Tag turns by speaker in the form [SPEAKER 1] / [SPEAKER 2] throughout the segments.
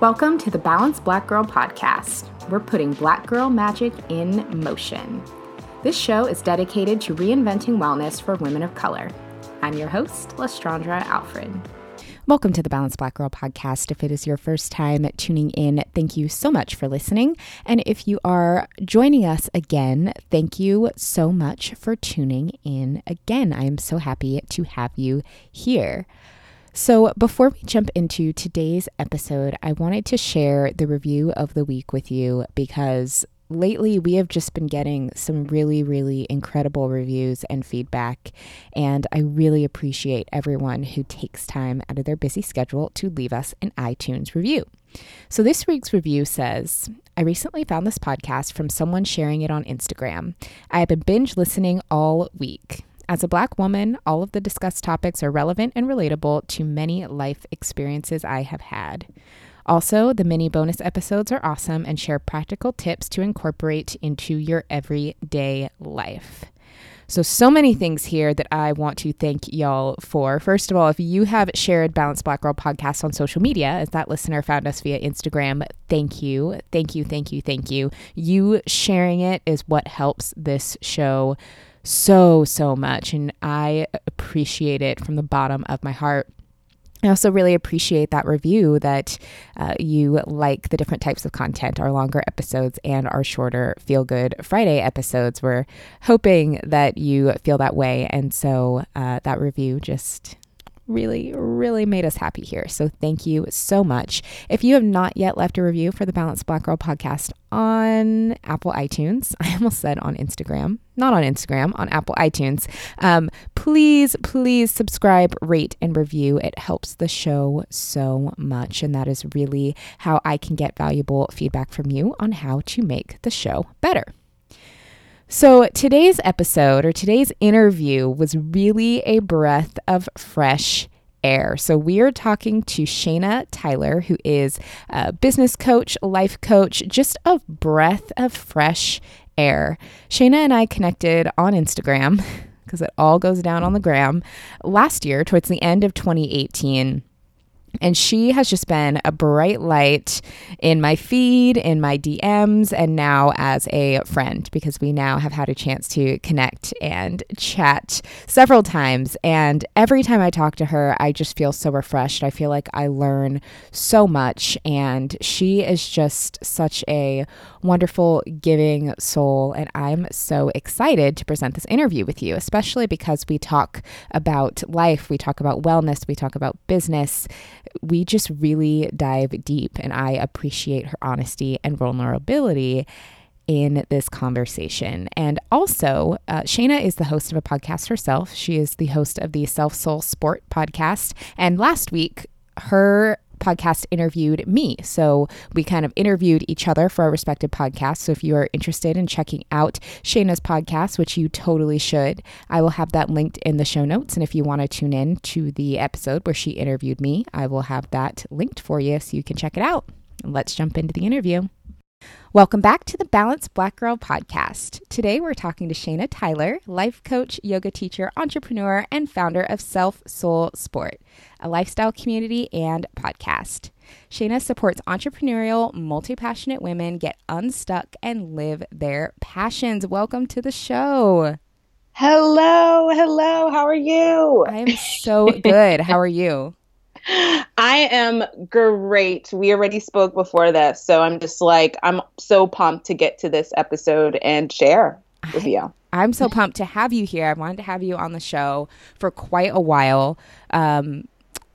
[SPEAKER 1] Welcome to the Balanced Black Girl podcast. We're putting black girl magic in motion. This show is dedicated to reinventing wellness for women of color. I'm your host, Lestraundra Alfred.
[SPEAKER 2] Welcome to the Balanced Black Girl podcast. If it is your first time tuning in, thank you so much for listening. And if you are joining us again, thank you so much for tuning in again. I am so happy to have you here. So, before we jump into today's episode, I wanted to share the review of the week with you because lately we have just been getting some really, really incredible reviews and feedback. And I really appreciate everyone who takes time out of their busy schedule to leave us an iTunes review. So, this week's review says, I recently found this podcast from someone sharing it on Instagram. I have been binge listening all week. As a Black woman, all of the discussed topics are relevant and relatable to many life experiences I have had. Also, the mini bonus episodes are awesome and share practical tips to incorporate into your everyday life. So, so many things here that I want to thank y'all for. First of all, if you have shared Balanced Black Girl podcast on social media, as that listener found us via Instagram, thank you. Thank you, thank you, thank you. You sharing it is what helps this show so, so much. And I appreciate it from the bottom of my heart. I also really appreciate that review that uh, you like the different types of content, our longer episodes and our shorter Feel Good Friday episodes. We're hoping that you feel that way. And so uh, that review just really, really made us happy here. So thank you so much. If you have not yet left a review for the Balanced Black Girl podcast on Apple iTunes, I almost said on Instagram, not on Instagram, on Apple iTunes, um, please, please subscribe, rate, and review. It helps the show so much. And that is really how I can get valuable feedback from you on how to make the show better. So, today's episode or today's interview was really a breath of fresh air. So, we are talking to Shayna Tyler, who is a business coach, life coach, just a breath of fresh air. Shayna and I connected on Instagram because it all goes down on the gram last year, towards the end of 2018. And she has just been a bright light in my feed, in my DMs, and now as a friend because we now have had a chance to connect and chat several times. And every time I talk to her, I just feel so refreshed. I feel like I learn so much. And she is just such a wonderful, giving soul. And I'm so excited to present this interview with you, especially because we talk about life, we talk about wellness, we talk about business we just really dive deep, and I appreciate her honesty and vulnerability in this conversation. And also, uh, Shayna is the host of a podcast herself. She is the host of the Self Soul Sport podcast. And last week, her podcast interviewed me. So we kind of interviewed each other for our respective podcasts. So if you are interested in checking out Shayna's podcast, which you totally should, I will have that linked in the show notes. And if you want to tune in to the episode where she interviewed me, I will have that linked for you so you can check it out. Let's jump into the interview. Welcome back to the Balanced Black Girl podcast. Today we're talking to Shayna Tyler, life coach, yoga teacher, entrepreneur, and founder of Self Soul Sport, a lifestyle community and podcast. Shayna supports entrepreneurial, multi passionate women get unstuck and live their passions. Welcome to the show.
[SPEAKER 3] Hello, hello. How are you?
[SPEAKER 2] I am so good. How are you?
[SPEAKER 3] I am great. We already spoke before this, so I'm just like I'm so pumped to get to this episode and share with you.
[SPEAKER 2] I'm so pumped to have you here. I wanted to have you on the show for quite a while. Um,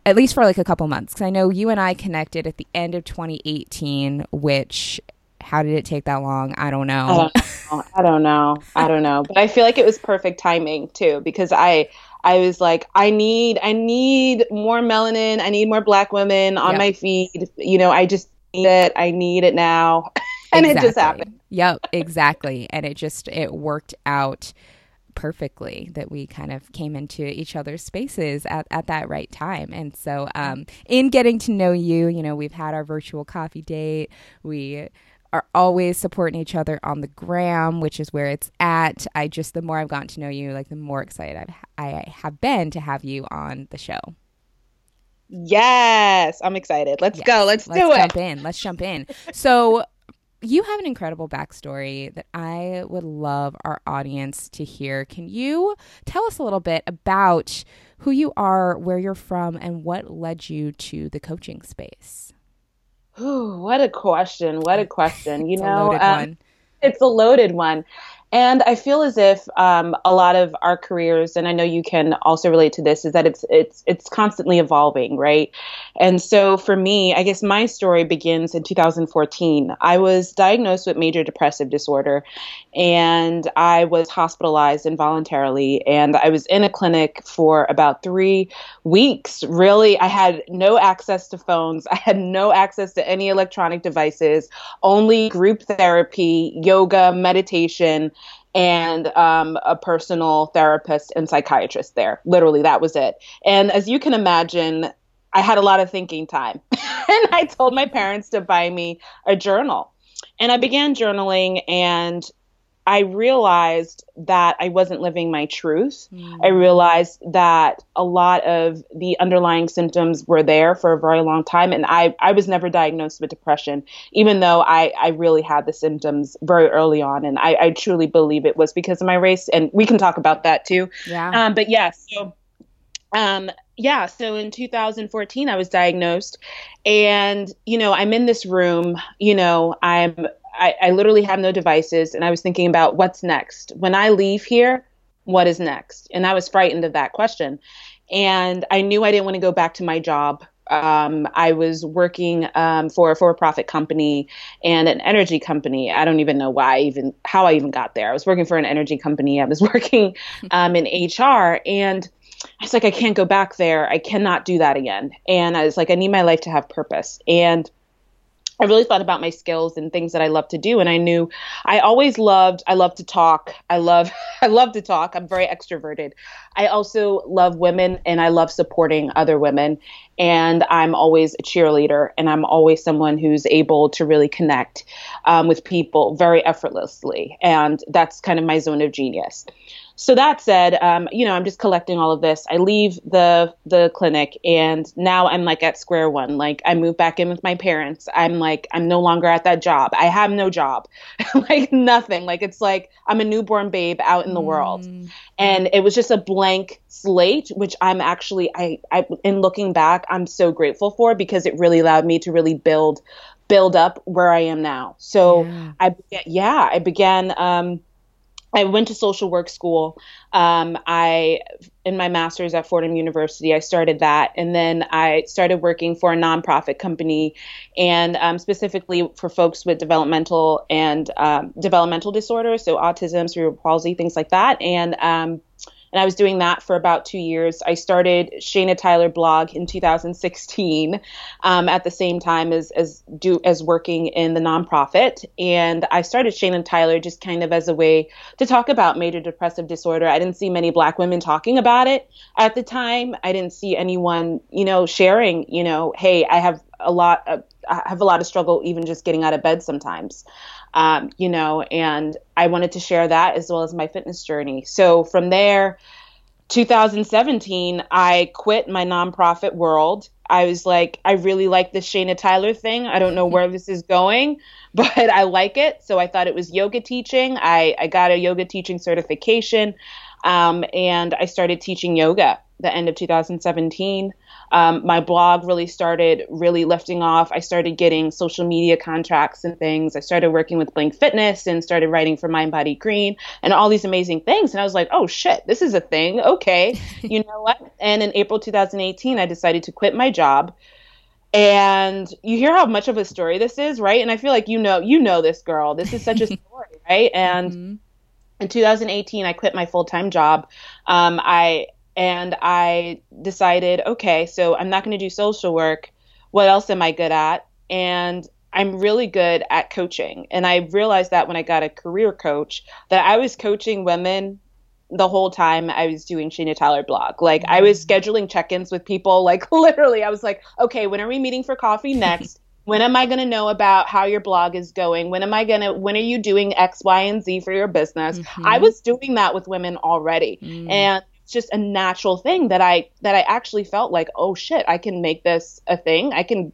[SPEAKER 2] at least for like a couple months because I know you and I connected at the end of 2018, which how did it take that long? I don't know.
[SPEAKER 3] I don't know. I don't know. But I feel like it was perfect timing too because I I was like, I need, I need more melanin. I need more black women on yep. my feed. You know, I just need it. I need it now. and exactly. it just happened.
[SPEAKER 2] Yep, exactly. and it just, it worked out perfectly that we kind of came into each other's spaces at, at that right time. And so, um, in getting to know you, you know, we've had our virtual coffee date. We are always supporting each other on the gram, which is where it's at. I just, the more I've gotten to know you, like the more excited I've, I have been to have you on the show.
[SPEAKER 3] Yes, I'm excited. Let's yes, go. Let's,
[SPEAKER 2] let's
[SPEAKER 3] do it.
[SPEAKER 2] Jump in. Let's jump in. So, you have an incredible backstory that I would love our audience to hear. Can you tell us a little bit about who you are, where you're from, and what led you to the coaching space?
[SPEAKER 3] Ooh, what a question. What a question. You know, um, it's a loaded one. And I feel as if um, a lot of our careers, and I know you can also relate to this, is that it's it's it's constantly evolving, right? And so for me, I guess my story begins in 2014. I was diagnosed with major depressive disorder, and I was hospitalized involuntarily, and I was in a clinic for about three weeks. Really, I had no access to phones. I had no access to any electronic devices. Only group therapy, yoga, meditation and um, a personal therapist and psychiatrist there. Literally, that was it. And as you can imagine, I had a lot of thinking time. and I told my parents to buy me a journal. And I began journaling, and I realized that I wasn't living my truth. Mm. I realized that a lot of the underlying symptoms were there for a very long time. And I, I was never diagnosed with depression, even though I, I really had the symptoms very early on. And I, I truly believe it was because of my race. And we can talk about that too.
[SPEAKER 2] Yeah.
[SPEAKER 3] Um, but yes, yeah, so um, yeah, so in 2014, I was diagnosed, and you know, I'm in this room. You know, I'm I, I literally have no devices, and I was thinking about what's next. When I leave here, what is next? And I was frightened of that question. And I knew I didn't want to go back to my job. Um, I was working um, for a for-profit company and an energy company. I don't even know why, I even how I even got there. I was working for an energy company. I was working um, in HR, and I was like, I can't go back there. I cannot do that again. And I was like, I need my life to have purpose. And I really thought about my skills and things that I love to do. And I knew I always loved, I love to talk. I love, I love to talk. I'm very extroverted. I also love women and I love supporting other women. And I'm always a cheerleader and I'm always someone who's able to really connect um, with people very effortlessly. And that's kind of my zone of genius so that said, um, you know, I'm just collecting all of this. I leave the the clinic, and now I'm like at square one. Like I move back in with my parents. I'm like I'm no longer at that job. I have no job, like nothing. Like it's like I'm a newborn babe out in the mm. world, and it was just a blank slate, which I'm actually I I in looking back, I'm so grateful for because it really allowed me to really build build up where I am now. So yeah. I yeah I began. Um, I went to social work school. Um, I, in my master's at Fordham University, I started that, and then I started working for a nonprofit company, and um, specifically for folks with developmental and um, developmental disorders, so autism, cerebral palsy, things like that, and um, and I was doing that for about two years. I started Shayna Tyler blog in 2016, um, at the same time as as do as working in the nonprofit, and I started Shayna Tyler just kind of as a way to talk about major depressive disorder. I didn't see many Black women talking about it at the time. I didn't see anyone, you know, sharing, you know, hey, I have a lot of, I have a lot of struggle even just getting out of bed sometimes um, you know, and I wanted to share that as well as my fitness journey. So from there, 2017, I quit my nonprofit world. I was like, I really like this Shayna Tyler thing. I don't know where this is going, but I like it. So I thought it was yoga teaching. I, I got a yoga teaching certification um, and I started teaching yoga the end of 2017 um, my blog really started really lifting off. I started getting social media contracts and things. I started working with Blink Fitness and started writing for Mind Body Green and all these amazing things. And I was like, oh shit, this is a thing. Okay. you know what? And in April 2018, I decided to quit my job. And you hear how much of a story this is, right? And I feel like you know, you know this girl. This is such a story, right? And mm-hmm. in 2018, I quit my full time job. Um, I and I decided, okay, so I'm not going to do social work. What else am I good at? And I'm really good at coaching. And I realized that when I got a career coach, that I was coaching women the whole time I was doing Shayna Tyler blog. Like I was mm. scheduling check-ins with people. Like literally, I was like, okay, when are we meeting for coffee next? when am I going to know about how your blog is going? When am I going to, when are you doing X, Y, and Z for your business? Mm-hmm. I was doing that with women already. Mm. And just a natural thing that I that I actually felt like, oh shit, I can make this a thing. I can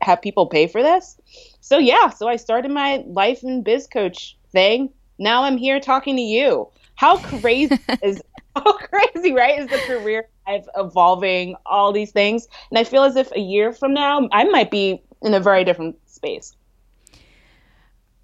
[SPEAKER 3] have people pay for this. So yeah, so I started my life and biz coach thing. Now I'm here talking to you. How crazy is how crazy, right? Is the career I've evolving all these things. And I feel as if a year from now I might be in a very different space.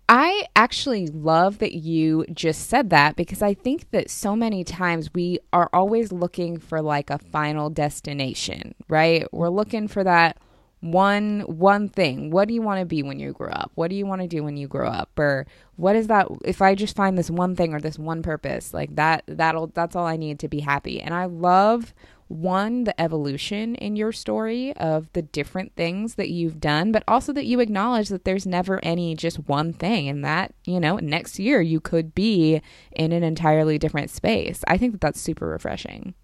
[SPEAKER 2] I actually love that you just said that because I think that so many times we are always looking for like a final destination, right? We're looking for that one one thing. What do you want to be when you grow up? What do you want to do when you grow up? Or what is that if I just find this one thing or this one purpose, like that that'll that's all I need to be happy. And I love one, the evolution in your story of the different things that you've done, but also that you acknowledge that there's never any just one thing and that, you know, next year you could be in an entirely different space. I think that that's super refreshing.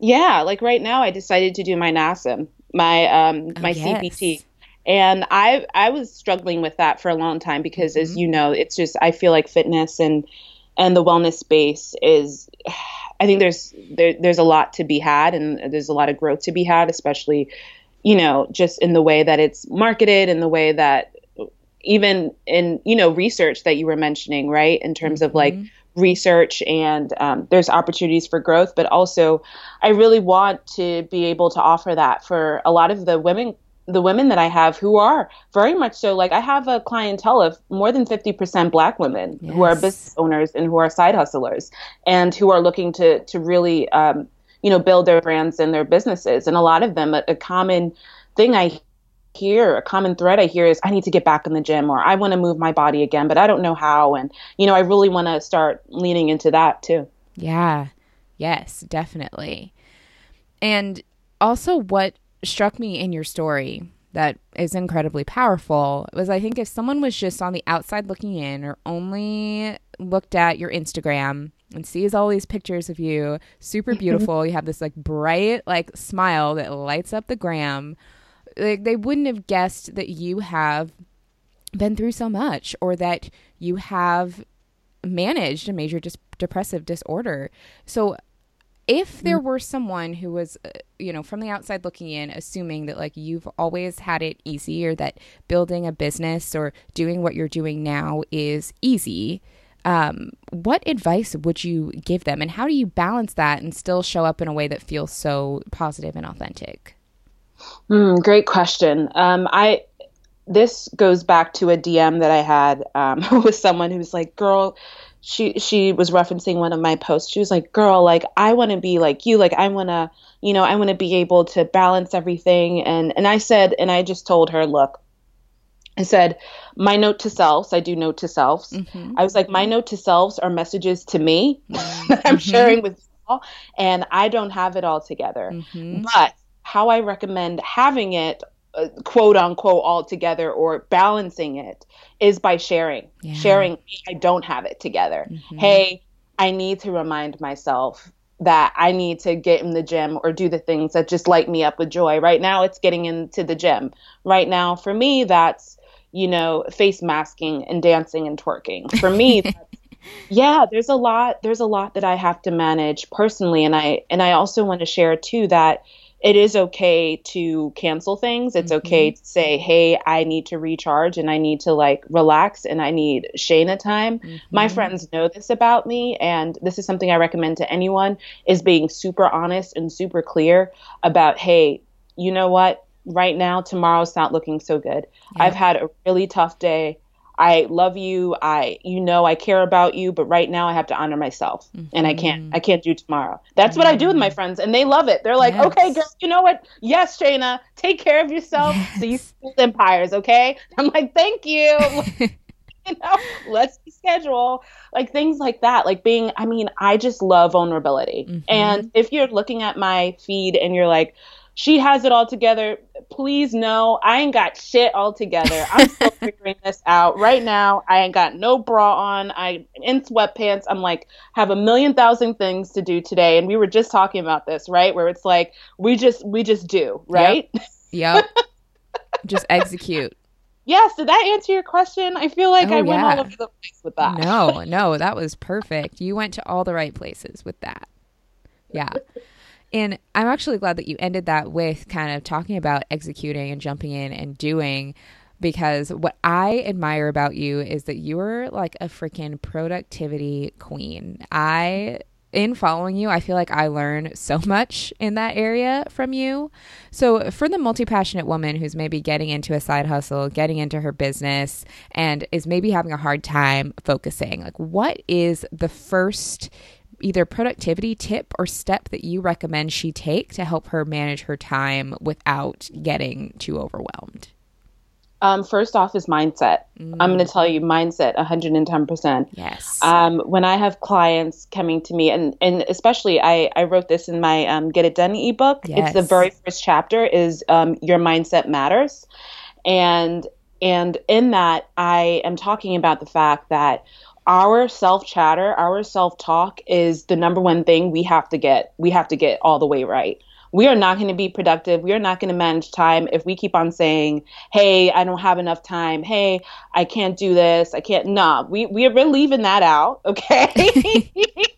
[SPEAKER 3] Yeah, like right now I decided to do my NASM, my um oh, my yes. CPT. And I I was struggling with that for a long time because mm-hmm. as you know, it's just I feel like fitness and and the wellness space is I think there's there, there's a lot to be had and there's a lot of growth to be had, especially, you know, just in the way that it's marketed and the way that even in you know research that you were mentioning, right, in terms of like mm-hmm. research and um, there's opportunities for growth, but also I really want to be able to offer that for a lot of the women the women that I have who are very much so like I have a clientele of more than 50% black women yes. who are business owners and who are side hustlers and who are looking to to really um, you know build their brands and their businesses and a lot of them a, a common thing I hear a common thread I hear is I need to get back in the gym or I want to move my body again but I don't know how and you know I really want to start leaning into that too.
[SPEAKER 2] Yeah. Yes, definitely. And also what struck me in your story that is incredibly powerful was I think if someone was just on the outside looking in or only looked at your Instagram and sees all these pictures of you, super beautiful, you have this like bright like smile that lights up the gram, like they wouldn't have guessed that you have been through so much or that you have managed a major dis- depressive disorder. So if there mm. were someone who was uh, you know from the outside looking in assuming that like you've always had it easy or that building a business or doing what you're doing now is easy um, what advice would you give them? And how do you balance that and still show up in a way that feels so positive and authentic?
[SPEAKER 3] Mm, great question. Um, i this goes back to a dm that i had um, with someone who's like girl she she was referencing one of my posts. She was like, "Girl, like I want to be like you. Like I want to, you know, I want to be able to balance everything." And and I said, and I just told her, "Look, I said, my note to selves, I do note to selves. Mm-hmm. I was like, my note to selves are messages to me mm-hmm. that I'm mm-hmm. sharing with you all, and I don't have it all together. Mm-hmm. But how I recommend having it uh, quote unquote all together or balancing it is by sharing. Yeah. sharing i don't have it together. Mm-hmm. hey i need to remind myself that i need to get in the gym or do the things that just light me up with joy. Right now it's getting into the gym. Right now for me that's you know face masking and dancing and twerking. For me yeah there's a lot there's a lot that i have to manage personally. And i and i also want to share too that it is okay to cancel things. It's mm-hmm. okay to say, hey, I need to recharge and I need to like relax and I need Shayna time. Mm-hmm. My friends know this about me and this is something I recommend to anyone is being super honest and super clear about, hey, you know what? Right now, tomorrow's not looking so good. Yeah. I've had a really tough day. I love you. I you know I care about you, but right now I have to honor myself mm-hmm. and I can't mm-hmm. I can't do tomorrow. That's mm-hmm. what I do with my mm-hmm. friends and they love it. They're like, yes. "Okay, girl, you know what? Yes, Shayna, take care of yourself yes. so you build empires, okay?" I'm like, "Thank you." you know, let's schedule like things like that. Like being I mean, I just love vulnerability. Mm-hmm. And if you're looking at my feed and you're like, she has it all together. Please know I ain't got shit all together. I'm still figuring this out right now. I ain't got no bra on. I in sweatpants. I'm like have a million thousand things to do today, and we were just talking about this, right? Where it's like we just we just do, right?
[SPEAKER 2] Yep. yep. just execute.
[SPEAKER 3] Yes, did that answer your question? I feel like oh, I went all over the place with that.
[SPEAKER 2] No, no, that was perfect. You went to all the right places with that. Yeah. And I'm actually glad that you ended that with kind of talking about executing and jumping in and doing because what I admire about you is that you're like a freaking productivity queen. I in following you, I feel like I learn so much in that area from you. So, for the multi passionate woman who's maybe getting into a side hustle, getting into her business, and is maybe having a hard time focusing, like what is the first either productivity tip or step that you recommend she take to help her manage her time without getting too overwhelmed?
[SPEAKER 3] Um, first off is mindset. Mm. I'm going to tell you mindset 110%.
[SPEAKER 2] Yes.
[SPEAKER 3] Um, when I have clients coming to me and, and especially I, I wrote this in my um, Get It Done ebook. Yes. It's the very first chapter is um, your mindset matters. And, and in that I am talking about the fact that our self chatter, our self talk is the number one thing we have to get. We have to get all the way right we are not going to be productive. We are not going to manage time if we keep on saying, "Hey, I don't have enough time. Hey, I can't do this. I can't." Nah, we we are leaving that out. Okay,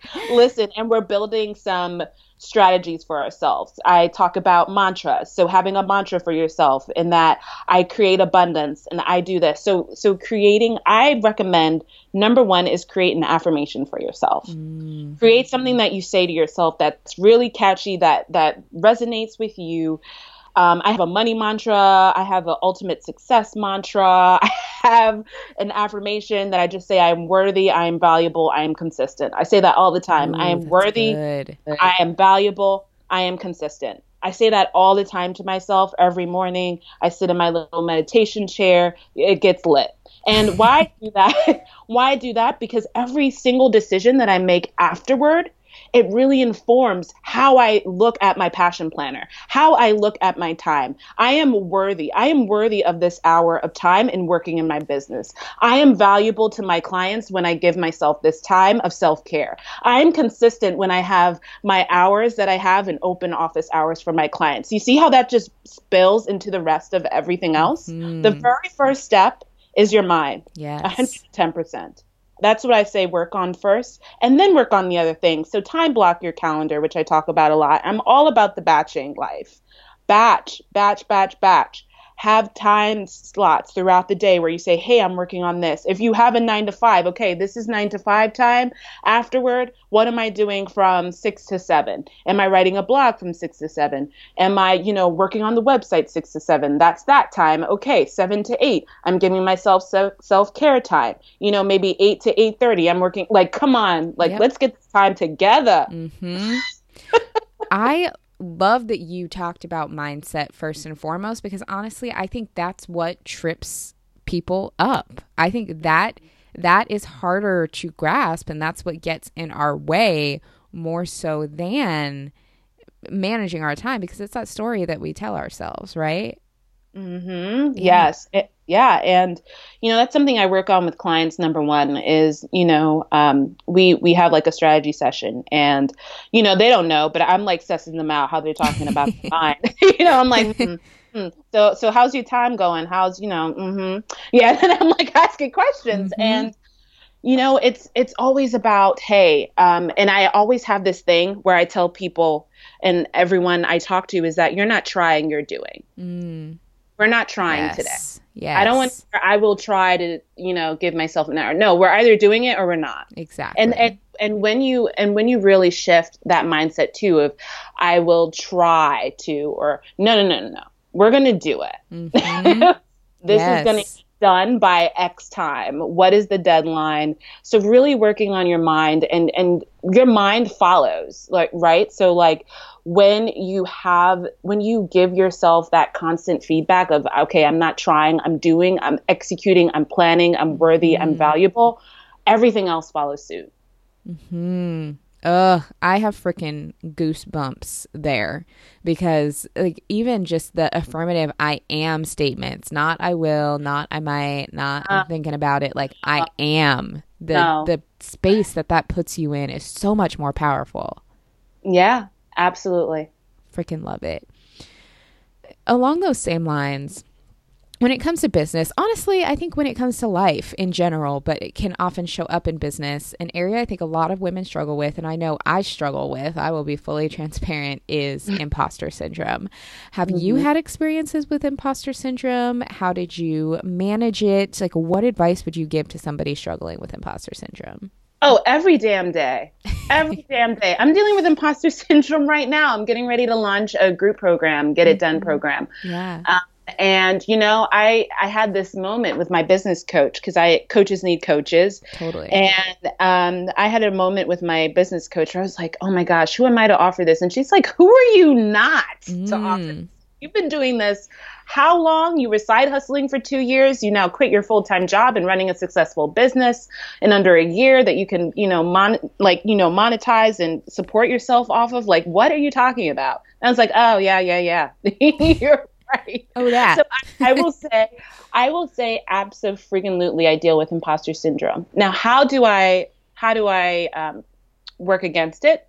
[SPEAKER 3] listen, and we're building some strategies for ourselves. I talk about mantras. So having a mantra for yourself in that I create abundance and I do this. So so creating I recommend number 1 is create an affirmation for yourself. Mm. Create something that you say to yourself that's really catchy that that resonates with you um, I have a money mantra. I have an ultimate success mantra. I have an affirmation that I just say I am worthy, I am valuable, I am consistent. I say that all the time. Ooh, I am worthy, good. I am valuable, I am consistent. I say that all the time to myself every morning. I sit in my little meditation chair. It gets lit. And why do that? why do that? Because every single decision that I make afterward it really informs how I look at my passion planner, how I look at my time. I am worthy. I am worthy of this hour of time in working in my business. I am valuable to my clients when I give myself this time of self care. I am consistent when I have my hours that I have in open office hours for my clients. You see how that just spills into the rest of everything else? Mm. The very first step is your mind.
[SPEAKER 2] Yes.
[SPEAKER 3] 110% that's what I say work on first and then work on the other things. So time block your calendar, which I talk about a lot. I'm all about the batching life. Batch, batch, batch, batch have time slots throughout the day where you say, Hey, I'm working on this. If you have a nine to five, okay, this is nine to five time. Afterward, what am I doing from six to seven? Am I writing a blog from six to seven? Am I, you know, working on the website six to seven? That's that time. Okay, seven to eight. I'm giving myself self care time. You know, maybe eight to eight thirty. I'm working like, come on, like yep. let's get this time together.
[SPEAKER 2] Mm-hmm. I love that you talked about mindset first and foremost because honestly, I think that's what trips people up. I think that that is harder to grasp and that's what gets in our way more so than managing our time because it's that story that we tell ourselves, right?
[SPEAKER 3] Mhm. Yeah. Yes. It, yeah and you know that's something i work on with clients number one is you know um, we we have like a strategy session and you know they don't know but i'm like sussing them out how they're talking about the mind you know i'm like mm, mm. so so how's your time going how's you know mm-hmm. yeah and i'm like asking questions mm-hmm. and you know it's it's always about hey um, and i always have this thing where i tell people and everyone i talk to is that you're not trying you're doing mm. We're not trying yes. today
[SPEAKER 2] yeah.
[SPEAKER 3] I don't want I will try to, you know, give myself an hour. No, we're either doing it or we're not.
[SPEAKER 2] Exactly.
[SPEAKER 3] And and and when you and when you really shift that mindset too of I will try to or no no no no no. We're gonna do it. Mm-hmm. this yes. is gonna be done by X time? What is the deadline? So really working on your mind and and your mind follows, like right? So like when you have when you give yourself that constant feedback of okay, I'm not trying, I'm doing, I'm executing, I'm planning, I'm worthy, mm-hmm. I'm valuable, everything else follows suit.
[SPEAKER 2] Mhm. Ugh, I have freaking goosebumps there because, like, even just the affirmative I am statements, not I will, not I might, not uh, I'm thinking about it, like I uh, am. The, no. the space that that puts you in is so much more powerful.
[SPEAKER 3] Yeah, absolutely.
[SPEAKER 2] Freaking love it. Along those same lines, when it comes to business, honestly, I think when it comes to life in general, but it can often show up in business, an area I think a lot of women struggle with, and I know I struggle with, I will be fully transparent, is imposter syndrome. Have mm-hmm. you had experiences with imposter syndrome? How did you manage it? Like, what advice would you give to somebody struggling with imposter syndrome?
[SPEAKER 3] Oh, every damn day. Every damn day. I'm dealing with imposter syndrome right now. I'm getting ready to launch a group program, Get It Done mm-hmm. program.
[SPEAKER 2] Yeah. Um,
[SPEAKER 3] and you know i i had this moment with my business coach because i coaches need coaches
[SPEAKER 2] totally
[SPEAKER 3] and um i had a moment with my business coach where i was like oh my gosh who am i to offer this and she's like who are you not mm. to offer this? you've been doing this how long you were side hustling for two years you now quit your full-time job and running a successful business in under a year that you can you know mon like you know monetize and support yourself off of like what are you talking about and i was like oh yeah yeah yeah you're right.
[SPEAKER 2] Oh, that.
[SPEAKER 3] So I, I will say, I will say, absolutely, I deal with imposter syndrome. Now, how do I, how do I um, work against it?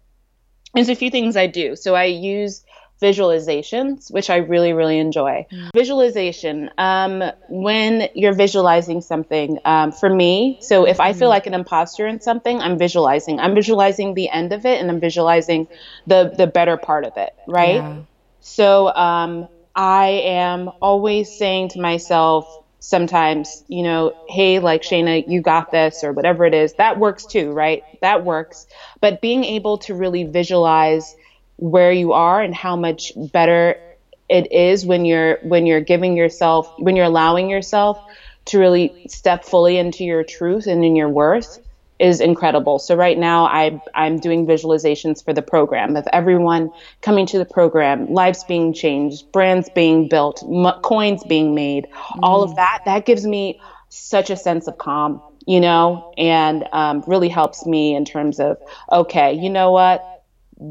[SPEAKER 3] There's a few things I do. So I use visualizations, which I really, really enjoy. Mm. Visualization, um, when you're visualizing something, um, for me, so if I feel mm-hmm. like an imposter in something, I'm visualizing. I'm visualizing the end of it and I'm visualizing the, the better part of it, right? Yeah. So um, I am always saying to myself, sometimes, you know, hey, like Shayna, you got this, or whatever it is. That works too, right? That works. But being able to really visualize where you are and how much better it is when you're when you're giving yourself when you're allowing yourself to really step fully into your truth and in your worth is incredible. So right now I I'm doing visualizations for the program of everyone coming to the program, lives being changed, brands being built, m- coins being made, mm. all of mm. that. That gives me such a sense of calm, you know, and um, really helps me in terms of okay, you know what,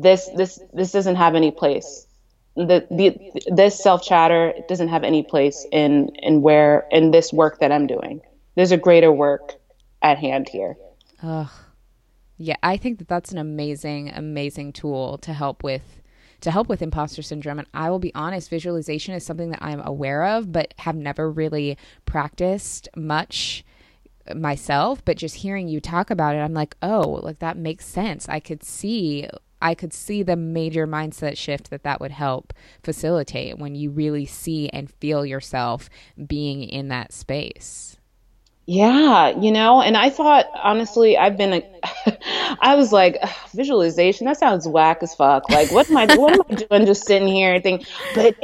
[SPEAKER 3] this this this doesn't have any place. The, the this self chatter doesn't have any place in in where in this work that I'm doing. There's a greater work at hand here.
[SPEAKER 2] Ugh. Yeah, I think that that's an amazing, amazing tool to help with to help with imposter syndrome. And I will be honest, visualization is something that I'm aware of, but have never really practiced much myself. But just hearing you talk about it, I'm like, oh, like that makes sense. I could see I could see the major mindset shift that that would help facilitate when you really see and feel yourself being in that space.
[SPEAKER 3] Yeah, you know, and I thought honestly, I've been a, I was like visualization. That sounds whack as fuck. Like, what am I? what am I doing? Just sitting here and think, but it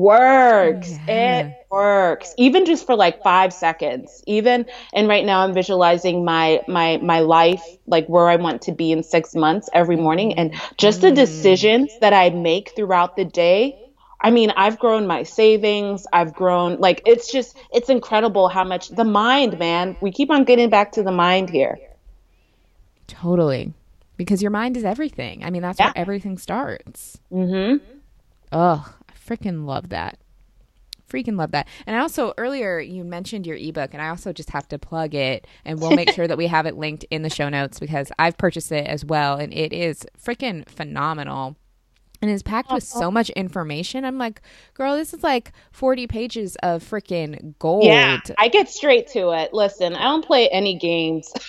[SPEAKER 3] works. Yeah. It works, even just for like five seconds. Even and right now, I'm visualizing my my my life, like where I want to be in six months every morning, and just the mm. decisions that I make throughout the day I mean, I've grown my savings. I've grown, like, it's just, it's incredible how much the mind, man. We keep on getting back to the mind here.
[SPEAKER 2] Totally. Because your mind is everything. I mean, that's yeah. where everything starts.
[SPEAKER 3] Mm hmm.
[SPEAKER 2] Freaking love that. Freaking love that. And I also, earlier, you mentioned your ebook, and I also just have to plug it, and we'll make sure that we have it linked in the show notes because I've purchased it as well, and it is freaking phenomenal and it's packed with so much information. I'm like, girl, this is like 40 pages of freaking gold. Yeah,
[SPEAKER 3] I get straight to it. Listen, I don't play any games.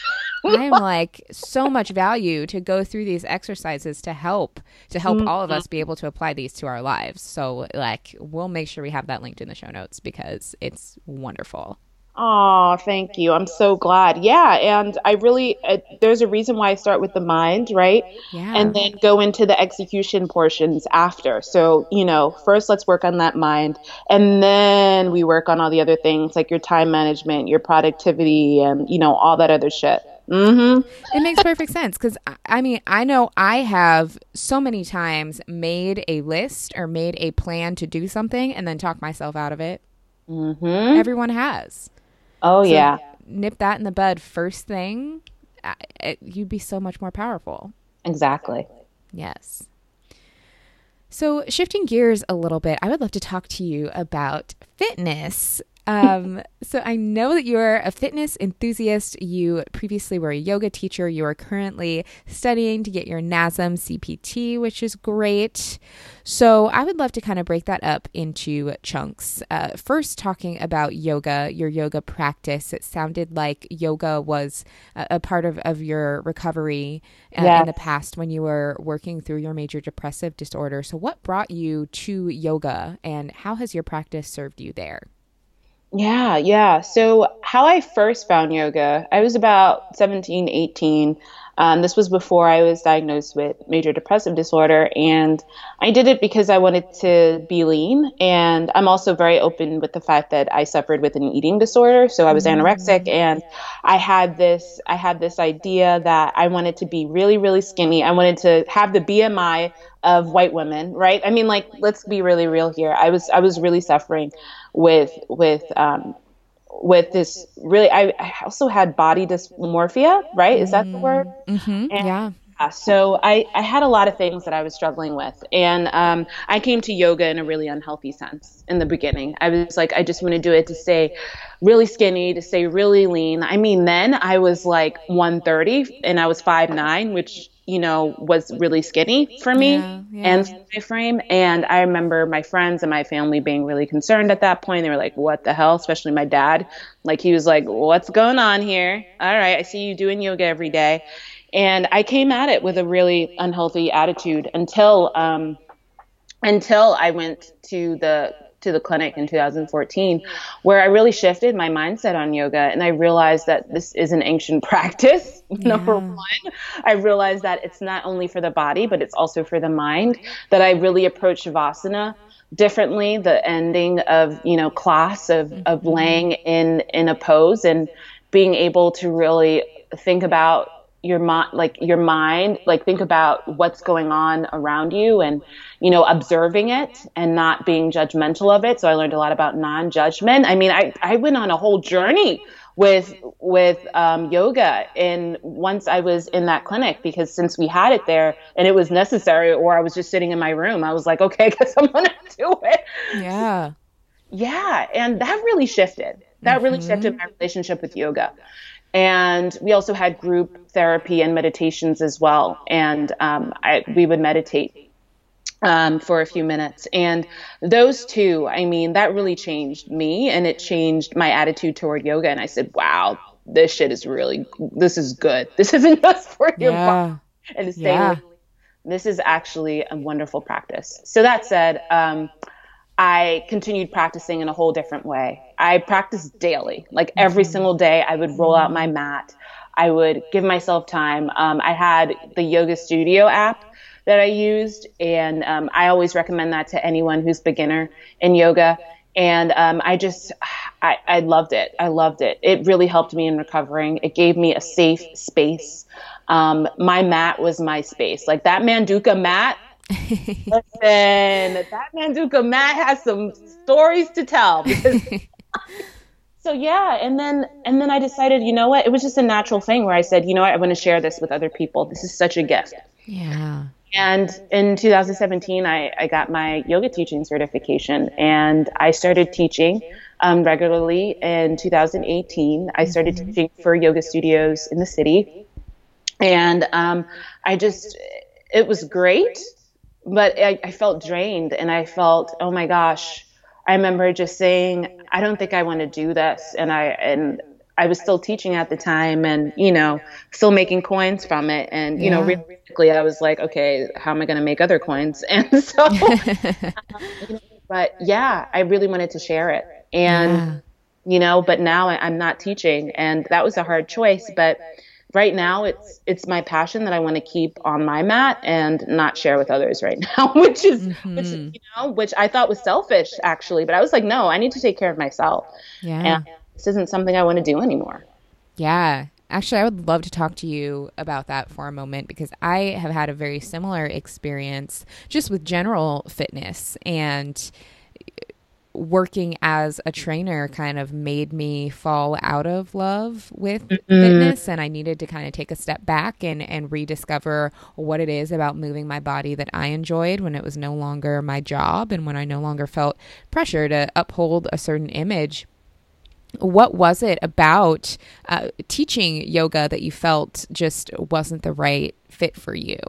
[SPEAKER 2] I'm like so much value to go through these exercises to help to help mm-hmm. all of us be able to apply these to our lives. So like we'll make sure we have that linked in the show notes because it's wonderful.
[SPEAKER 3] Oh, thank you. I'm so glad. Yeah, and I really uh, there's a reason why I start with the mind, right?
[SPEAKER 2] Yeah.
[SPEAKER 3] And then go into the execution portions after. So, you know, first let's work on that mind and then we work on all the other things like your time management, your productivity and, you know, all that other shit. Mm-hmm.
[SPEAKER 2] It makes perfect sense because I mean, I know I have so many times made a list or made a plan to do something and then talk myself out of it.
[SPEAKER 3] Mm-hmm.
[SPEAKER 2] Everyone has.
[SPEAKER 3] Oh, so yeah.
[SPEAKER 2] Nip that in the bud first thing, uh, it, you'd be so much more powerful.
[SPEAKER 3] Exactly.
[SPEAKER 2] Yes. So, shifting gears a little bit, I would love to talk to you about fitness. Um, so I know that you're a fitness enthusiast. You previously were a yoga teacher. You are currently studying to get your NASM CPT, which is great. So I would love to kind of break that up into chunks. Uh, first, talking about yoga, your yoga practice. It sounded like yoga was a, a part of, of your recovery uh, yes. in the past when you were working through your major depressive disorder. So, what brought you to yoga and how has your practice served you there?
[SPEAKER 3] Yeah, yeah. So, how I first found yoga, I was about 17, 18. Um, this was before I was diagnosed with major depressive disorder, and I did it because I wanted to be lean. And I'm also very open with the fact that I suffered with an eating disorder, so I was mm-hmm. anorexic, and I had this I had this idea that I wanted to be really, really skinny. I wanted to have the BMI of white women, right? I mean, like, let's be really real here. I was I was really suffering with with um, with this really I, I, also had body dysmorphia right is that the word
[SPEAKER 2] mm-hmm. yeah
[SPEAKER 3] so I, I had a lot of things that I was struggling with. And um, I came to yoga in a really unhealthy sense in the beginning. I was like, I just want to do it to stay really skinny, to stay really lean. I mean, then I was like 130 and I was 5'9, which you know, was really skinny for me yeah, yeah. and my frame. And I remember my friends and my family being really concerned at that point. They were like, what the hell? Especially my dad. Like, he was like, what's going on here? All right, I see you doing yoga every day. And I came at it with a really unhealthy attitude until, um, until I went to the to the clinic in 2014 where I really shifted my mindset on yoga and I realized that this is an ancient practice. Yeah. Number one, I realized that it's not only for the body, but it's also for the mind, that I really approach Shavasana differently, the ending of, you know, class of, mm-hmm. of laying in, in a pose and being able to really think about your mind like your mind like think about what's going on around you and you know observing it and not being judgmental of it. So i learned a lot about non-judgment. I mean i i went on a whole journey with with um, yoga and once i was in that clinic because since we had it there and it was necessary or i was just sitting in my room i was like okay because i'm gonna do it.
[SPEAKER 2] Yeah.
[SPEAKER 3] Yeah. And that really shifted. That mm-hmm. really shifted my relationship with yoga and we also had group therapy and meditations as well. And um, I, we would meditate um, for a few minutes. And those two, I mean, that really changed me and it changed my attitude toward yoga. And I said, wow, this shit is really, this is good. This isn't just for your yeah. body and to stay yeah. This is actually a wonderful practice. So that said, um, I continued practicing in a whole different way. I practiced daily, like every mm-hmm. single day. I would roll out my mat. I would give myself time. Um, I had the Yoga Studio app that I used, and um, I always recommend that to anyone who's beginner in yoga. And um, I just, I, I loved it. I loved it. It really helped me in recovering. It gave me a safe space. Um, my mat was my space. Like that Manduka mat Listen, that Manduka mat has some stories to tell. Because, so yeah, and then and then I decided, you know what? It was just a natural thing where I said, you know what? I want to share this with other people. This is such a gift.
[SPEAKER 2] Yeah.
[SPEAKER 3] And in 2017, I, I got my yoga teaching certification and I started teaching um, regularly in 2018. I started mm-hmm. teaching for yoga studios in the city. And um, I just, it was great but I, I felt drained and I felt, oh my gosh. I remember just saying, I don't think I want to do this. And I, and I was still teaching at the time and, you know, still making coins from it. And, you yeah. know, realistically, I was like, okay, how am I going to make other coins? And so, but yeah, I really wanted to share it. And, yeah. you know, but now I'm not teaching. And that was a hard choice. But, right now it's it's my passion that I want to keep on my mat and not share with others right now, which is mm-hmm. which you know, which I thought was selfish actually, but I was like, no, I need to take care of myself.
[SPEAKER 2] Yeah.
[SPEAKER 3] And this isn't something I want to do anymore.
[SPEAKER 2] Yeah. Actually, I would love to talk to you about that for a moment because I have had a very similar experience just with general fitness and working as a trainer kind of made me fall out of love with mm-hmm. fitness and I needed to kind of take a step back and and rediscover what it is about moving my body that I enjoyed when it was no longer my job and when I no longer felt pressure to uphold a certain image what was it about uh, teaching yoga that you felt just wasn't the right fit for you?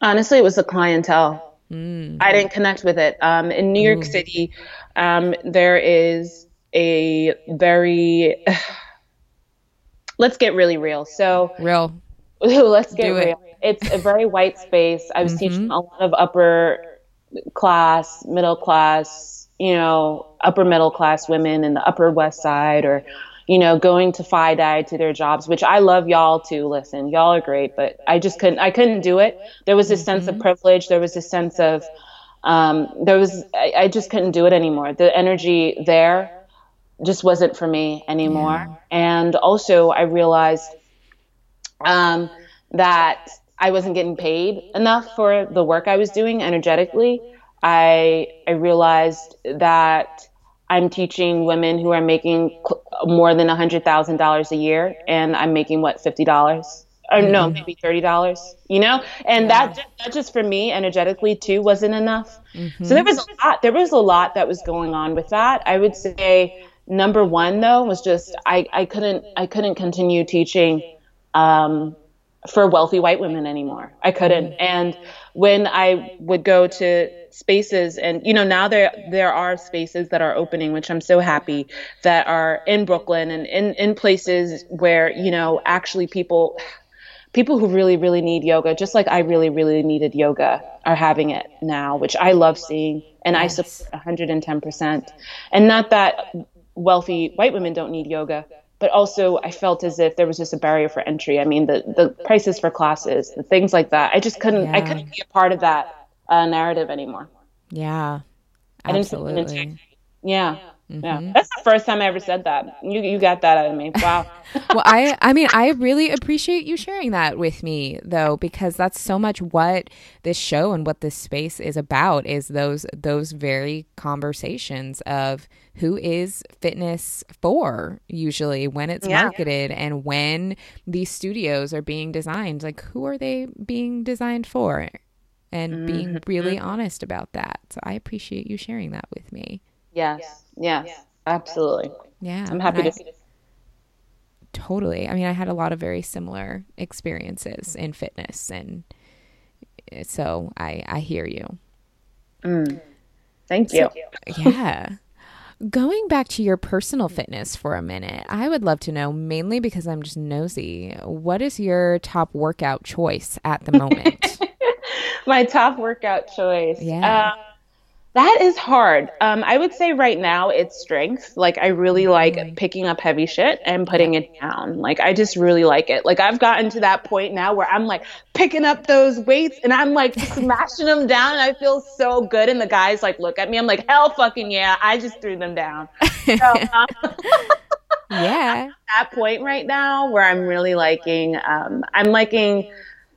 [SPEAKER 3] Honestly, it was the clientele. Mm. I didn't connect with it. Um, in New York Ooh. City, um, there is a very let's get really real. So
[SPEAKER 2] real.
[SPEAKER 3] let's get real. It's a very white space. I was mm-hmm. teaching a lot of upper class, middle class, you know, upper middle class women in the Upper West Side, or you know, going to FIDI to their jobs, which I love y'all to listen. Y'all are great, but I just couldn't. I couldn't do it. There was a mm-hmm. sense of mm-hmm. privilege. There was a sense of um, there was. I, I just couldn't do it anymore. The energy there just wasn't for me anymore. Yeah. And also, I realized um, that I wasn't getting paid enough for the work I was doing energetically. I I realized that I'm teaching women who are making more than hundred thousand dollars a year, and I'm making what fifty dollars or mm-hmm. no, maybe thirty dollars. You know, and yeah. that that just for me energetically too wasn't enough. Mm-hmm. So there was a lot. There was a lot that was going on with that. I would say number one though was just I, I couldn't I couldn't continue teaching um, for wealthy white women anymore. I couldn't. Mm-hmm. And when I would go to spaces and you know now there there are spaces that are opening which I'm so happy that are in Brooklyn and in in places where you know actually people people who really really need yoga just like I really really needed yoga are having it now which I love seeing and. I support 110%. And not that wealthy white women don't need yoga but also I felt as if there was just a barrier for entry. I mean, the the prices for classes, the things like that. I just couldn't yeah. I couldn't be a part of that uh, narrative anymore.
[SPEAKER 2] Yeah, absolutely.
[SPEAKER 3] Yeah. Mm-hmm. Yeah, that's the first time I ever said that. You you got that out of me. Wow.
[SPEAKER 2] well, I I mean, I really appreciate you sharing that with me though because that's so much what this show and what this space is about is those those very conversations of who is fitness for usually when it's yeah. marketed and when these studios are being designed like who are they being designed for and mm-hmm. being really honest about that. So I appreciate you sharing that with me.
[SPEAKER 3] Yes. Yes. Absolutely.
[SPEAKER 2] Yeah.
[SPEAKER 3] I'm happy I, to
[SPEAKER 2] Totally. I mean, I had a lot of very similar experiences in fitness and so I I hear you.
[SPEAKER 3] Mm. Thank you.
[SPEAKER 2] So, yeah. Going back to your personal fitness for a minute, I would love to know, mainly because I'm just nosy, what is your top workout choice at the moment?
[SPEAKER 3] My top workout choice.
[SPEAKER 2] Yeah.
[SPEAKER 3] Uh, that is hard. Um, I would say right now it's strength. Like I really like picking up heavy shit and putting it down. Like I just really like it. Like I've gotten to that point now where I'm like picking up those weights and I'm like smashing them down and I feel so good. And the guys like look at me. I'm like hell fucking yeah. I just threw them down. So, um,
[SPEAKER 2] yeah.
[SPEAKER 3] that point right now where I'm really liking. Um, I'm liking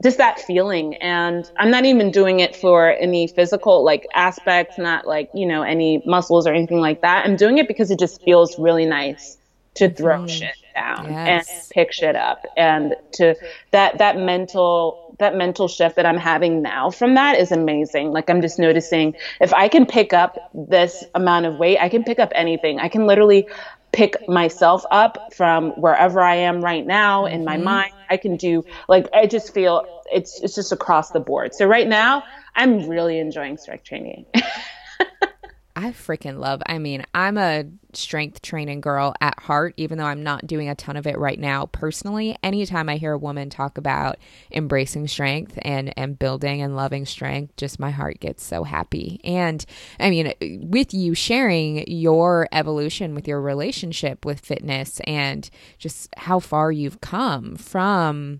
[SPEAKER 3] just that feeling and i'm not even doing it for any physical like aspects not like you know any muscles or anything like that i'm doing it because it just feels really nice to throw mm. shit down yes. and pick shit up and to that that mental that mental shift that i'm having now from that is amazing like i'm just noticing if i can pick up this amount of weight i can pick up anything i can literally pick myself up from wherever I am right now in my mm-hmm. mind. I can do like I just feel it's it's just across the board. So right now, I'm really enjoying strength training.
[SPEAKER 2] I freaking love. I mean, I'm a strength training girl at heart, even though I'm not doing a ton of it right now personally. Anytime I hear a woman talk about embracing strength and and building and loving strength, just my heart gets so happy. And I mean, with you sharing your evolution with your relationship with fitness and just how far you've come from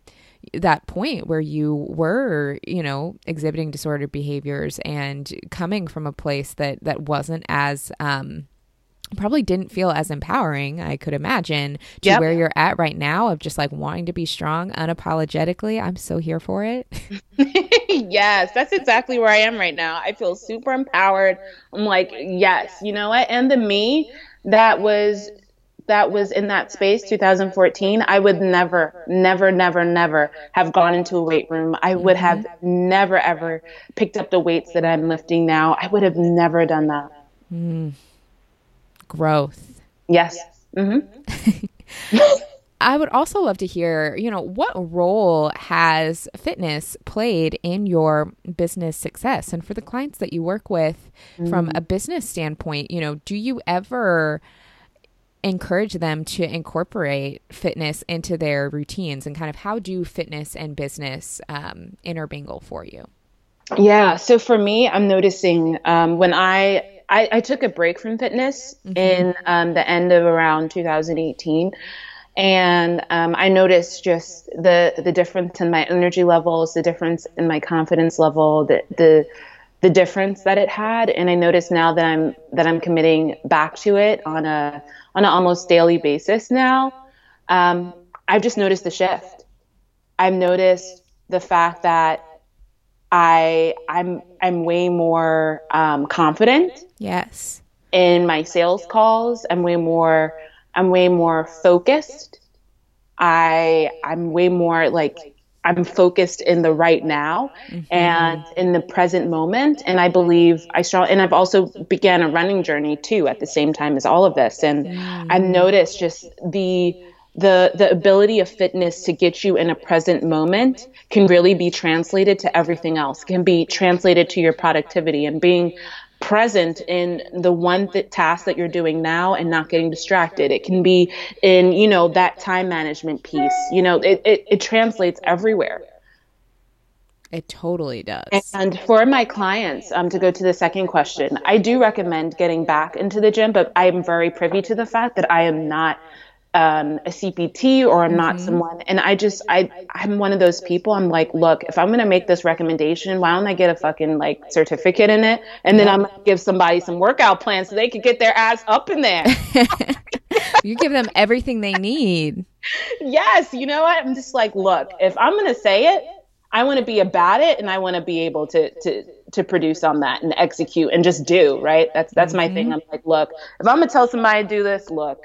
[SPEAKER 2] that point where you were, you know, exhibiting disordered behaviors and coming from a place that that wasn't as um probably didn't feel as empowering, I could imagine, to yep. where you're at right now of just like wanting to be strong unapologetically. I'm so here for it.
[SPEAKER 3] yes, that's exactly where I am right now. I feel super empowered. I'm like, yes, you know what? And the me that was that was in that space 2014 i would never never never never have gone into a weight room i would have mm-hmm. never ever picked up the weights that i'm lifting now i would have never done that
[SPEAKER 2] mm. growth
[SPEAKER 3] yes Mm-hmm.
[SPEAKER 2] I would also love to hear, you know, what role has fitness played in your business success? And for the clients that you work with mm-hmm. from a business standpoint, you know, do you ever encourage them to incorporate fitness into their routines and kind of how do fitness and business um, intermingle for you?
[SPEAKER 3] Yeah. So for me, I'm noticing um, when I, I, I took a break from fitness mm-hmm. in um, the end of around 2018 and um, I noticed just the the difference in my energy levels, the difference in my confidence level, the the the difference that it had, and I noticed now that I'm that I'm committing back to it on a on an almost daily basis now. Um, I've just noticed the shift. I've noticed the fact that I I'm I'm way more um, confident.
[SPEAKER 2] Yes.
[SPEAKER 3] In my sales calls, I'm way more I'm way more focused. I I'm way more like I'm focused in the right now mm-hmm. and in the present moment. And I believe I saw, and I've also began a running journey too at the same time as all of this. And mm. I've noticed just the the the ability of fitness to get you in a present moment can really be translated to everything else. Can be translated to your productivity and being present in the one th- task that you're doing now and not getting distracted. It can be in, you know, that time management piece. You know, it, it, it translates everywhere.
[SPEAKER 2] It totally does.
[SPEAKER 3] And for my clients, um, to go to the second question, I do recommend getting back into the gym, but I am very privy to the fact that I am not um, a CPT or I'm mm-hmm. not someone. And I just, I, I'm one of those people. I'm like, look, if I'm going to make this recommendation, why don't I get a fucking like certificate in it? And then I'm going to give somebody some workout plans so they could get their ass up in there.
[SPEAKER 2] you give them everything they need.
[SPEAKER 3] Yes. You know what? I'm just like, look, if I'm going to say it, I want to be about it and I want to be able to, to, to produce on that and execute and just do, right? That's, that's mm-hmm. my thing. Mm-hmm. I'm like, look, if I'm going to tell somebody to do this, look,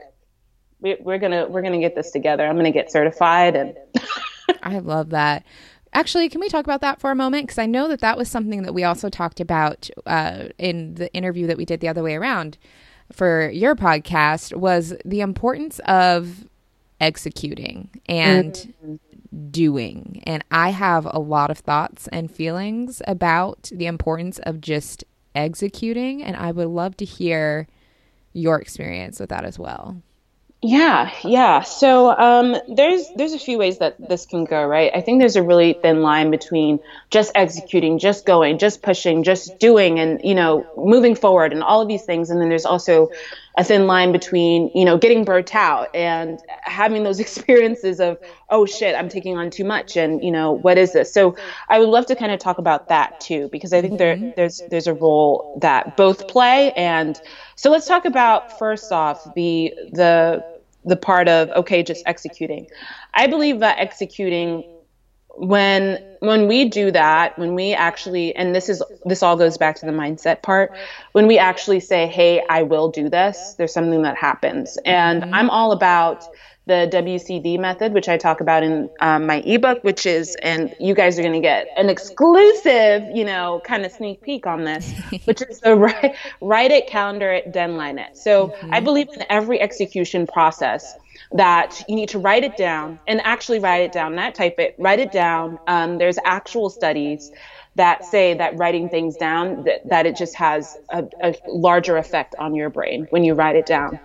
[SPEAKER 3] we, we're gonna we're gonna get this together. I'm gonna get certified, and
[SPEAKER 2] I love that. Actually, can we talk about that for a moment? Because I know that that was something that we also talked about uh, in the interview that we did the other way around for your podcast was the importance of executing and mm-hmm. doing. And I have a lot of thoughts and feelings about the importance of just executing. And I would love to hear your experience with that as well.
[SPEAKER 3] Yeah, yeah. So um, there's there's a few ways that this can go, right? I think there's a really thin line between just executing, just going, just pushing, just doing, and you know, moving forward, and all of these things. And then there's also a thin line between you know getting burnt out and having those experiences of oh shit, I'm taking on too much, and you know what is this? So I would love to kind of talk about that too, because I think there mm-hmm. there's there's a role that both play and so let's talk about first off the the the part of okay, just executing. I believe that executing when when we do that when we actually and this is this all goes back to the mindset part when we actually say hey i will do this there's something that happens and i'm all about the WCD method, which I talk about in um, my ebook, which is, and you guys are going to get an exclusive, you know, kind of sneak peek on this, which is the write, write it, calendar it, deadline it. So mm-hmm. I believe in every execution process that you need to write it down and actually write it down, not type it, write it down. Um, there's actual studies that say that writing things down, that, that it just has a, a larger effect on your brain when you write it down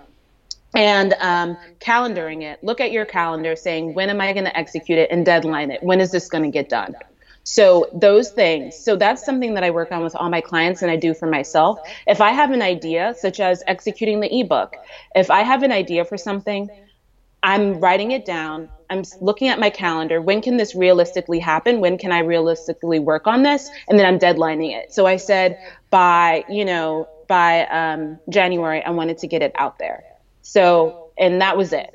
[SPEAKER 3] and um, calendaring it. Look at your calendar saying, when am I going to execute it and deadline it? When is this going to get done? So those things. So that's something that I work on with all my clients and I do for myself. If I have an idea, such as executing the ebook, if I have an idea for something, I'm writing it down. I'm looking at my calendar. When can this realistically happen? When can I realistically work on this? And then I'm deadlining it. So I said by, you know, by um, January, I wanted to get it out there. So, and that was it.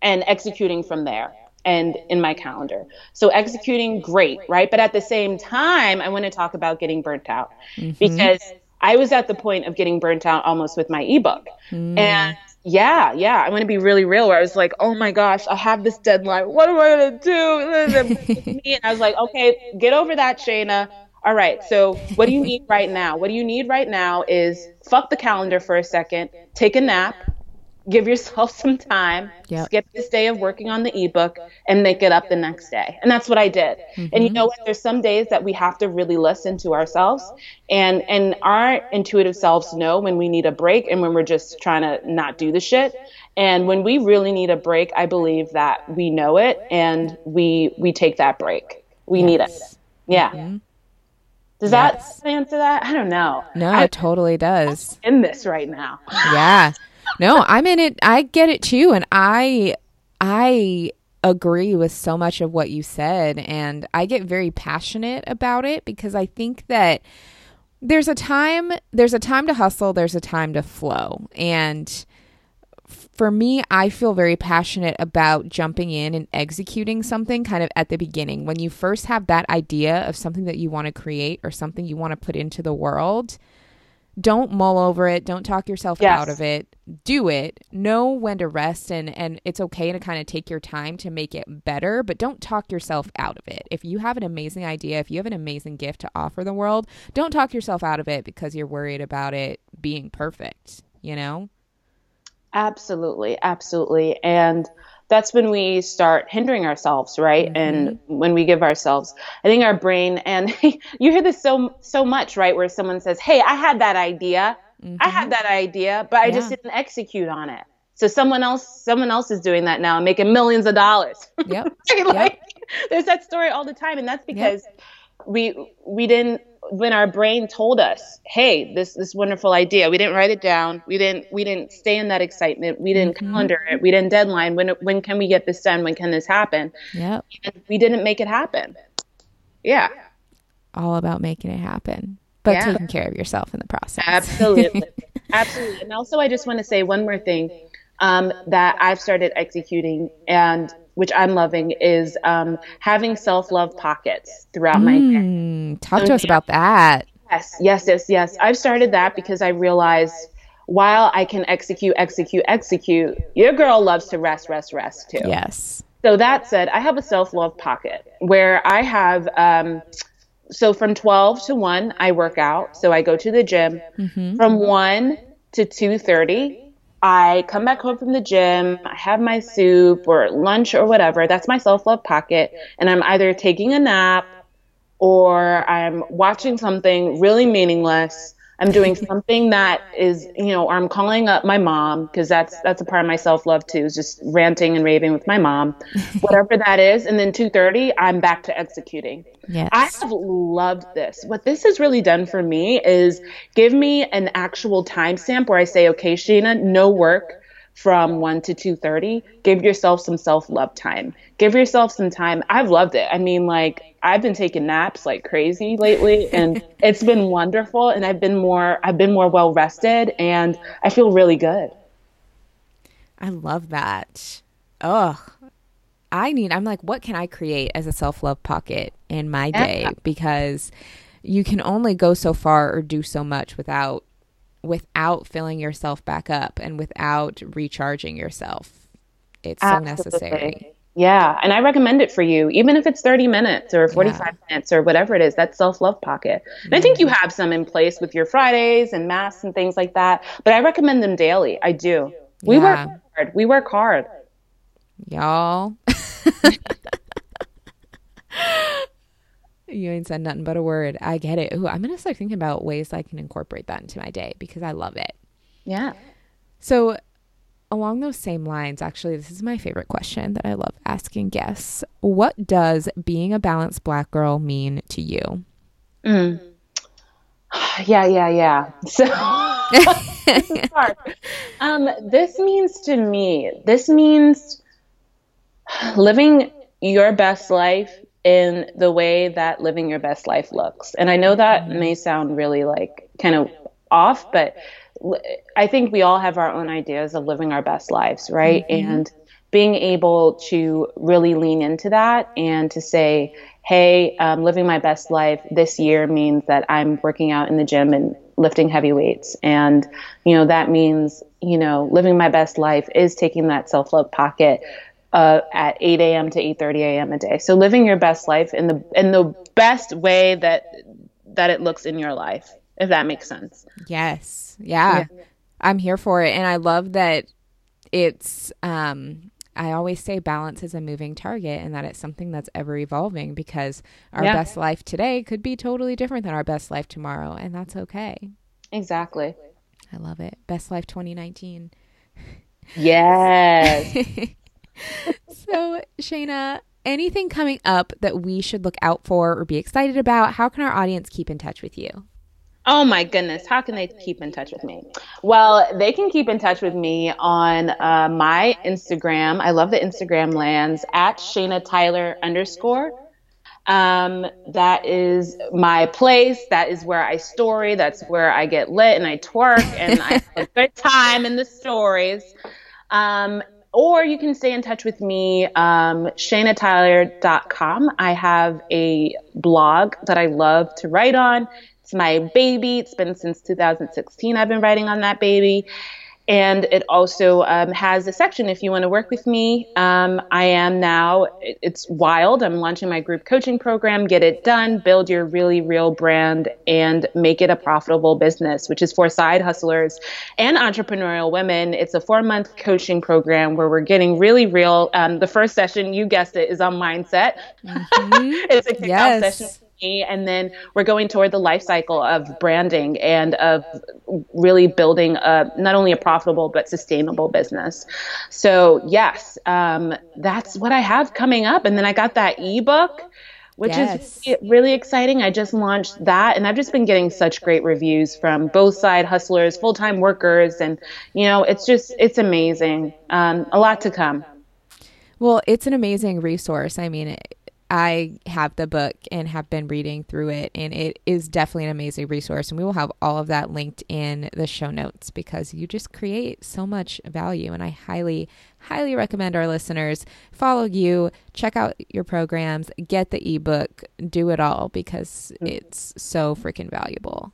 [SPEAKER 3] And executing from there and in my calendar. So executing great, right? But at the same time, I want to talk about getting burnt out mm-hmm. because I was at the point of getting burnt out almost with my ebook. Mm. And yeah, yeah, I want to be really real where I was like, oh my gosh, I have this deadline. What am I going to do? and I was like, okay, get over that, Shayna. All right, so what do you need right now? What do you need right now is fuck the calendar for a second, take a nap, give yourself some time, yep. skip this day of working on the ebook, and make it up the next day. And that's what I did. Mm-hmm. And you know what? There's some days that we have to really listen to ourselves, and and our intuitive selves know when we need a break and when we're just trying to not do the shit. And when we really need a break, I believe that we know it and we we take that break. We yes. need it. Yeah. Mm-hmm. Does yes. that answer that? I don't know.
[SPEAKER 2] No, I, it totally does.
[SPEAKER 3] in this right now.
[SPEAKER 2] yeah no, I'm in it. I get it too, and I I agree with so much of what you said, and I get very passionate about it because I think that there's a time there's a time to hustle, there's a time to flow, and for me, I feel very passionate about jumping in and executing something kind of at the beginning. When you first have that idea of something that you want to create or something you want to put into the world, don't mull over it. Don't talk yourself yes. out of it. Do it. Know when to rest and and it's okay to kind of take your time to make it better but don't talk yourself out of it. If you have an amazing idea if you have an amazing gift to offer the world don't talk yourself out of it because you're worried about it being perfect you know?
[SPEAKER 3] Absolutely. Absolutely. And that's when we start hindering ourselves, right? Mm-hmm. And when we give ourselves, I think our brain and you hear this so so much, right? Where someone says, "Hey, I had that idea. Mm-hmm. I had mm-hmm. that idea, but I yeah. just didn't execute on it." So someone else someone else is doing that now and making millions of dollars.
[SPEAKER 2] Yep.
[SPEAKER 3] like, yep. There's that story all the time, and that's because yep. we we didn't when our brain told us, "Hey, this this wonderful idea," we didn't write it down. We didn't we didn't stay in that excitement. We didn't mm-hmm. calendar it. We didn't deadline. When when can we get this done? When can this happen?
[SPEAKER 2] Yeah.
[SPEAKER 3] We didn't make it happen. Yeah.
[SPEAKER 2] All about making it happen, but yeah. taking care of yourself in the process.
[SPEAKER 3] Absolutely, absolutely. And also, I just want to say one more thing um, that I've started executing and which I'm loving, is um, having self love pockets throughout mm, my day.
[SPEAKER 2] Mm, talk so, to us about that.
[SPEAKER 3] Yes, yes, yes, yes. I've started that because I realized while I can execute, execute, execute, your girl loves to rest, rest, rest too.
[SPEAKER 2] Yes.
[SPEAKER 3] So that said, I have a self love pocket where I have. Um, so from 12 to 1 i work out so i go to the gym mm-hmm. from 1 to 2.30 I come back home from the gym, I have my soup or lunch or whatever. That's my self love pocket. And I'm either taking a nap or I'm watching something really meaningless. I'm doing something that is, you know, or I'm calling up my mom because that's that's a part of my self love too, is just ranting and raving with my mom, whatever that is. And then 2:30, I'm back to executing.
[SPEAKER 2] Yes.
[SPEAKER 3] I have loved this. What this has really done for me is give me an actual timestamp where I say, okay, Sheena, no work from 1 to 2.30 give yourself some self-love time. Give yourself some time. I've loved it. I mean like i've been taking naps like crazy lately and it's been wonderful and i've been more i've been more well rested and i feel really good.
[SPEAKER 2] I love that. Oh I need, I'm like, what can I create as a self love pocket in my day? Because you can only go so far or do so much without without filling yourself back up and without recharging yourself. It's Absolutely. so necessary.
[SPEAKER 3] Yeah, and I recommend it for you, even if it's 30 minutes or 45 yeah. minutes or whatever it is. That self love pocket. And I think you mm-hmm. have some in place with your Fridays and masks and things like that. But I recommend them daily. I do. We yeah. work hard. We work hard.
[SPEAKER 2] Y'all. you ain't said nothing but a word. I get it. Ooh, I'm gonna start thinking about ways I can incorporate that into my day because I love it.
[SPEAKER 3] Yeah.
[SPEAKER 2] So along those same lines, actually, this is my favorite question that I love asking guests. What does being a balanced black girl mean to you?
[SPEAKER 3] Mm. Yeah, yeah, yeah. So um, this means to me, this means living your best life in the way that living your best life looks. And I know that mm-hmm. may sound really like kind of off, but I think we all have our own ideas of living our best lives, right? Mm-hmm. And being able to really lean into that and to say, hey, um, living my best life this year means that I'm working out in the gym and lifting heavy weights. And, you know, that means, you know, living my best life is taking that self love pocket uh, at 8 a.m. to 8:30 a.m. a day. So living your best life in the in the best way that that it looks in your life, if that makes sense.
[SPEAKER 2] Yes. Yeah. yeah. I'm here for it, and I love that it's um I always say balance is a moving target and that it's something that's ever evolving because our yeah. best life today could be totally different than our best life tomorrow and that's okay.
[SPEAKER 3] Exactly.
[SPEAKER 2] I love it. Best life 2019.
[SPEAKER 3] Yes.
[SPEAKER 2] so, Shayna, anything coming up that we should look out for or be excited about? How can our audience keep in touch with you?
[SPEAKER 3] Oh my goodness, how can they keep in touch with me? Well, they can keep in touch with me on uh, my Instagram. I love the Instagram lands at Shayna Tyler underscore. Um, that is my place. That is where I story. That's where I get lit and I twerk and I have a good time in the stories. Um, or you can stay in touch with me, um, ShaynaTyler.com. I have a blog that I love to write on. It's my baby. It's been since 2016 I've been writing on that baby. And it also um, has a section if you want to work with me. Um, I am now, it's wild. I'm launching my group coaching program, Get It Done, Build Your Really Real Brand, and Make It a Profitable Business, which is for side hustlers and entrepreneurial women. It's a four month coaching program where we're getting really real. Um, the first session, you guessed it, is on mindset. Mm-hmm. it's a kickoff yes. session and then we're going toward the life cycle of branding and of really building a not only a profitable but sustainable business so yes um, that's what i have coming up and then i got that ebook which yes. is really exciting. I just launched that and I've just been getting such great reviews from both side hustlers, full-time workers and you know, it's just it's amazing. Um, a lot to come.
[SPEAKER 2] Well, it's an amazing resource. I mean, it, I have the book and have been reading through it, and it is definitely an amazing resource. And we will have all of that linked in the show notes because you just create so much value. And I highly, highly recommend our listeners follow you, check out your programs, get the ebook, do it all because mm. it's so freaking valuable.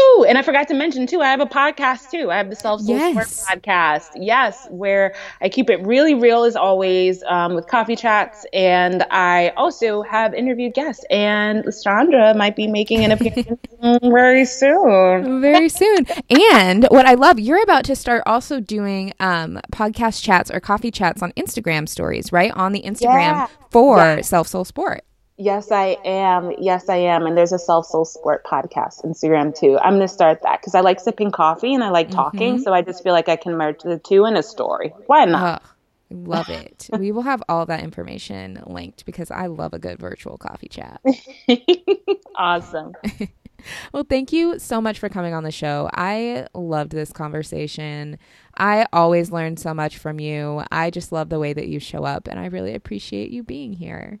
[SPEAKER 3] Woo! And I forgot to mention too, I have a podcast too. I have the Self Soul yes. podcast. Yes, where I keep it really real as always um, with coffee chats. And I also have interviewed guests. And Chandra might be making an appearance very soon.
[SPEAKER 2] Very soon. and what I love, you're about to start also doing um, podcast chats or coffee chats on Instagram stories, right? On the Instagram yeah. for yeah. Self Soul Sport.
[SPEAKER 3] Yes, I am. Yes, I am. And there's a Self Soul Sport podcast Instagram too. I'm going to start that because I like sipping coffee and I like talking. Mm-hmm. So I just feel like I can merge the two in a story. Why not?
[SPEAKER 2] love it. we will have all that information linked because I love a good virtual coffee chat.
[SPEAKER 3] awesome.
[SPEAKER 2] well, thank you so much for coming on the show. I loved this conversation. I always learn so much from you. I just love the way that you show up, and I really appreciate you being here.